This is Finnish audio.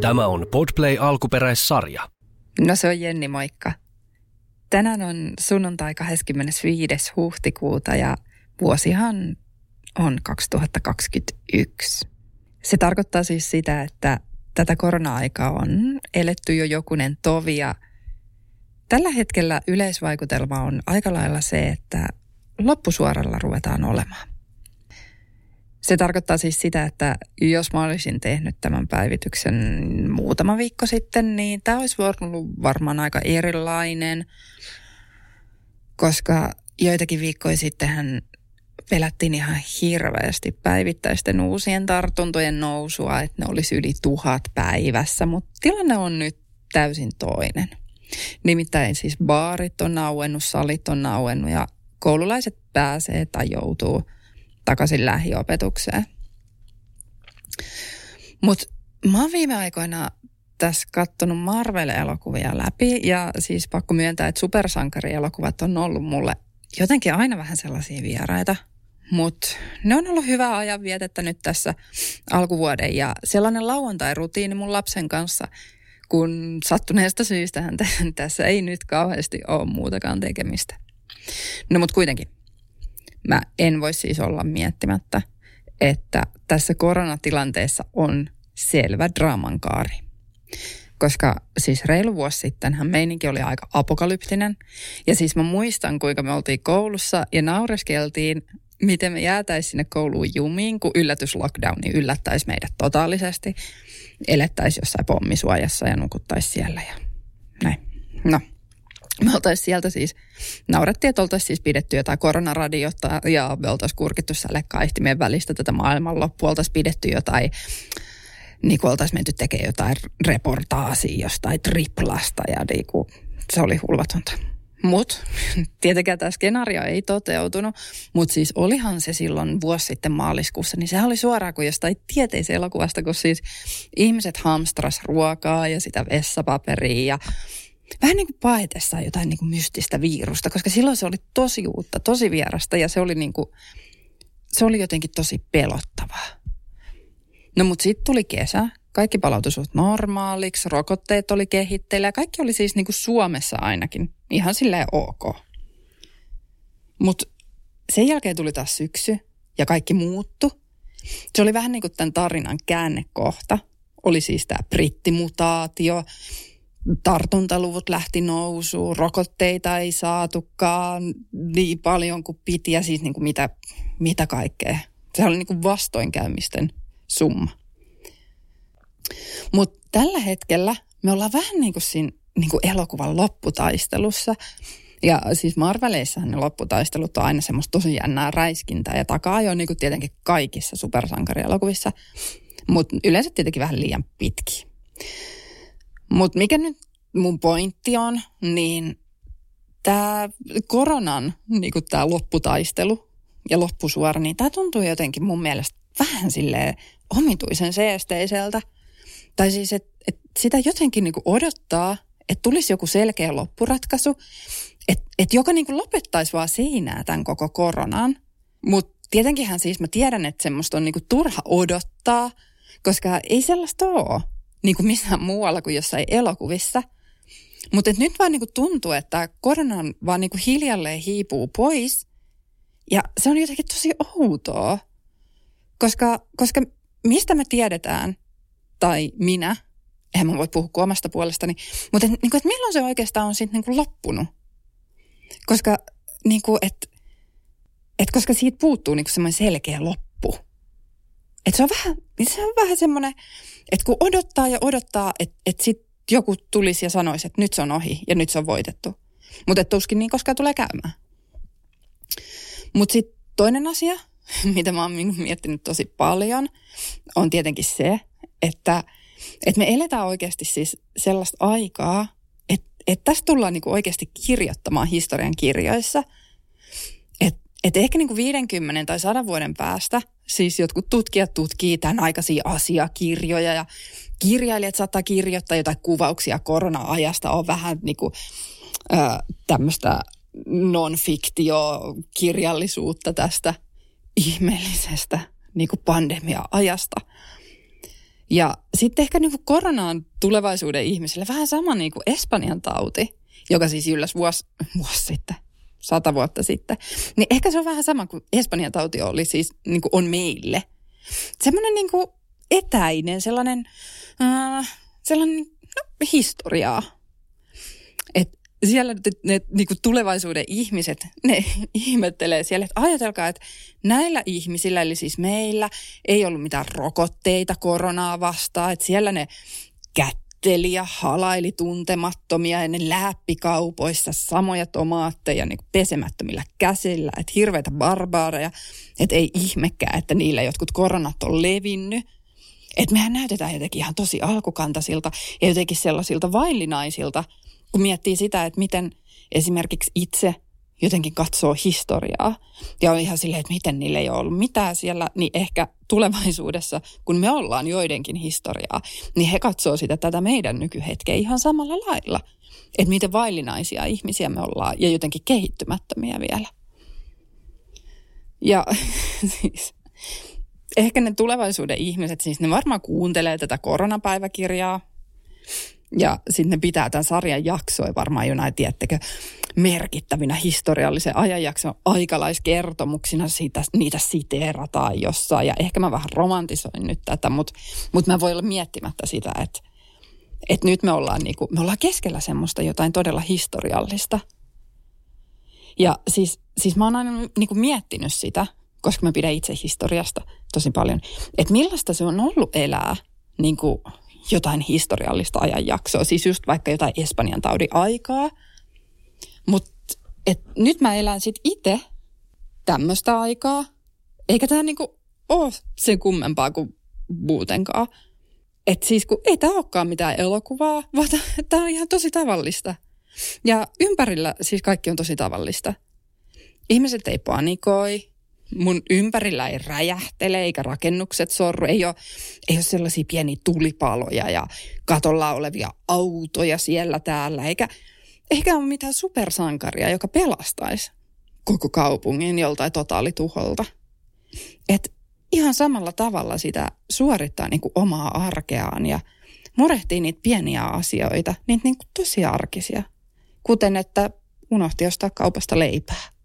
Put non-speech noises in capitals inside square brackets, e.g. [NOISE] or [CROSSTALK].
Tämä on Podplay alkuperäissarja. No se on Jenni, moikka. Tänään on sunnuntai 25. huhtikuuta ja vuosihan on 2021. Se tarkoittaa siis sitä, että tätä korona-aikaa on eletty jo jokunen tovi ja tällä hetkellä yleisvaikutelma on aika lailla se, että loppusuoralla ruvetaan olemaan. Se tarkoittaa siis sitä, että jos mä olisin tehnyt tämän päivityksen muutama viikko sitten, niin tämä olisi ollut varmaan aika erilainen, koska joitakin viikkoja sittenhän pelättiin ihan hirveästi päivittäisten uusien tartuntojen nousua, että ne olisi yli tuhat päivässä, mutta tilanne on nyt täysin toinen. Nimittäin siis baarit on auennut, salit on auennut ja koululaiset pääsee tai joutuu – takaisin lähiopetukseen. Mutta mä oon viime aikoina tässä katsonut Marvel-elokuvia läpi ja siis pakko myöntää, että supersankarielokuvat on ollut mulle jotenkin aina vähän sellaisia vieraita. Mutta ne on ollut hyvä ajan vietettä nyt tässä alkuvuoden ja sellainen lauantai-rutiini mun lapsen kanssa, kun sattuneesta syystä [LAUGHS] tässä ei nyt kauheasti ole muutakaan tekemistä. No mutta kuitenkin, mä en voi siis olla miettimättä, että tässä koronatilanteessa on selvä draamankaari. Koska siis reilu vuosi sittenhän meininki oli aika apokalyptinen. Ja siis mä muistan, kuinka me oltiin koulussa ja naureskeltiin, miten me jäätäisiin sinne kouluun jumiin, kun yllätyslockdowni yllättäisi meidät totaalisesti. Elettäisiin jossain pommisuojassa ja nukuttaisiin siellä ja näin. No, me oltaisiin sieltä siis, naurettiin, että oltaisiin siis pidetty jotain koronaradiota ja me oltaisiin kurkittu meidän välistä tätä maailmanloppua, oltaisiin pidetty jotain, niin kuin oltaisiin menty tekemään jotain reportaasia jostain triplasta ja niin kuin, se oli hulvatonta. Mutta tietenkään tämä skenaario ei toteutunut, mutta siis olihan se silloin vuosi sitten maaliskuussa, niin sehän oli suoraan kuin jostain tieteisen elokuvasta, kun siis ihmiset hamstras ruokaa ja sitä vessapaperia ja vähän niin kuin paetessa jotain niin kuin mystistä virusta, koska silloin se oli tosi uutta, tosi vierasta ja se oli niin kuin, se oli jotenkin tosi pelottavaa. No mutta sitten tuli kesä, kaikki palautui suht normaaliksi, rokotteet oli kehitteillä ja kaikki oli siis niin kuin Suomessa ainakin ihan silleen ok. Mutta sen jälkeen tuli taas syksy ja kaikki muuttu. Se oli vähän niin kuin tämän tarinan käännekohta. Oli siis tämä brittimutaatio, tartuntaluvut lähti nousuun, rokotteita ei saatukaan niin paljon kuin piti ja siis niin kuin mitä, mitä kaikkea. Se oli niin kuin vastoinkäymisten summa. Mutta tällä hetkellä me ollaan vähän niin kuin siinä niin kuin elokuvan lopputaistelussa. Ja siis Marveleissahan ne lopputaistelut on aina semmoista tosi jännää räiskintää ja takaa jo niin kuin tietenkin kaikissa supersankarielokuvissa. Mutta yleensä tietenkin vähän liian pitki. Mutta mikä nyt mun pointti on, niin tämä koronan niin tämä lopputaistelu ja loppusuora, niin tämä tuntuu jotenkin mun mielestä vähän silleen omituisen seesteiseltä. Tai siis, että et sitä jotenkin niin odottaa, että tulisi joku selkeä loppuratkaisu, että et joka niin lopettaisi vaan siinä tämän koko koronan. Mutta tietenkinhän siis mä tiedän, että semmoista on niin turha odottaa, koska ei sellaista ole niin kuin missään muualla kuin jossain elokuvissa. Mutta nyt vaan niin kuin tuntuu, että korona vaan niin kuin hiljalleen hiipuu pois. Ja se on jotenkin tosi outoa. Koska, koska mistä me tiedetään, tai minä, eihän mä voi puhua omasta puolestani, mutta et, niin kuin, että milloin se oikeastaan on sitten niin loppunut. Koska, niin kuin, et, et koska siitä puuttuu niin semmoinen selkeä loppu. Et se on vähän, se on vähän semmoinen, että kun odottaa ja odottaa, että et sitten joku tulisi ja sanoisi, että nyt se on ohi ja nyt se on voitettu. Mutta tuskin niin koskaan tulee käymään. Mutta sitten toinen asia, [LAUGHS] mitä mä oon miettinyt tosi paljon, on tietenkin se, että, että me eletään oikeasti siis sellaista aikaa, että, tästä tullaan niinku oikeasti kirjoittamaan historian kirjoissa. Että, että ehkä niinku 50 tai 100 vuoden päästä siis jotkut tutkijat tutkii tämän aikaisia asiakirjoja ja kirjailijat saattaa kirjoittaa jotain kuvauksia korona-ajasta. On vähän niin kuin, tämmöistä non-fiktio-kirjallisuutta tästä ihmeellisestä niin kuin pandemia-ajasta. Ja sitten ehkä niin kuin korona on tulevaisuuden ihmisille vähän sama niin kuin Espanjan tauti, joka siis ylläs vuosi, vuosi sitten, sata vuotta sitten. Niin ehkä se on vähän sama kuin Espanjan tauti oli siis niin kuin on meille. Semmoinen niin kuin etäinen, sellainen, äh, sellainen no, historiaa. Et siellä ne, ne niin kuin tulevaisuuden ihmiset, ne [LAUGHS] ihmettelee siellä, että ajatelkaa, että näillä ihmisillä, eli siis meillä, ei ollut mitään rokotteita koronaa vastaan, että siellä ne kätteli ja halaili tuntemattomia ja ne läppikaupoissa samoja tomaatteja niin pesemättömillä käsillä, että hirveitä barbaareja, että ei ihmekään, että niillä jotkut koronat on levinnyt. Että mehän näytetään jotenkin ihan tosi alkukantaisilta ja jotenkin sellaisilta vaillinaisilta – kun miettii sitä, että miten esimerkiksi itse jotenkin katsoo historiaa ja on ihan silleen, että miten niillä ei ole ollut mitään siellä, niin ehkä tulevaisuudessa, kun me ollaan joidenkin historiaa, niin he katsoo sitä tätä meidän nykyhetkeä ihan samalla lailla. Että miten vaillinaisia ihmisiä me ollaan ja jotenkin kehittymättömiä vielä. Ja [LAUGHS] siis ehkä ne tulevaisuuden ihmiset, siis ne varmaan kuuntelee tätä koronapäiväkirjaa, ja sitten ne pitää tämän sarjan jaksoja varmaan jo näin, tiettekö, merkittävinä historiallisen ajanjakson aikalaiskertomuksina siitä, niitä siteerataan jossain. Ja ehkä mä vähän romantisoin nyt tätä, mutta, mutta mä voin olla miettimättä sitä, että, että nyt me ollaan, niinku, me ollaan keskellä semmoista jotain todella historiallista. Ja siis, siis mä oon aina niinku miettinyt sitä, koska mä pidän itse historiasta tosi paljon, että millaista se on ollut elää niin kuin jotain historiallista ajanjaksoa, siis just vaikka jotain Espanjan taudin aikaa. Mutta nyt mä elän sitten itse tämmöistä aikaa, eikä tämä niinku ole sen kummempaa kuin muutenkaan. Että siis kun ei tämä olekaan mitään elokuvaa, vaan tämä on ihan tosi tavallista. Ja ympärillä siis kaikki on tosi tavallista. Ihmiset ei panikoi, mun ympärillä ei räjähtele eikä rakennukset sorru. Ei ole, ei ole sellaisia pieniä tulipaloja ja katolla olevia autoja siellä täällä. Eikä, eikä ole mitään supersankaria, joka pelastaisi koko kaupungin joltain totaalituholta. Et ihan samalla tavalla sitä suorittaa niin kuin omaa arkeaan ja murehtii niitä pieniä asioita, niitä niin kuin tosi arkisia. Kuten että unohti ostaa kaupasta leipää.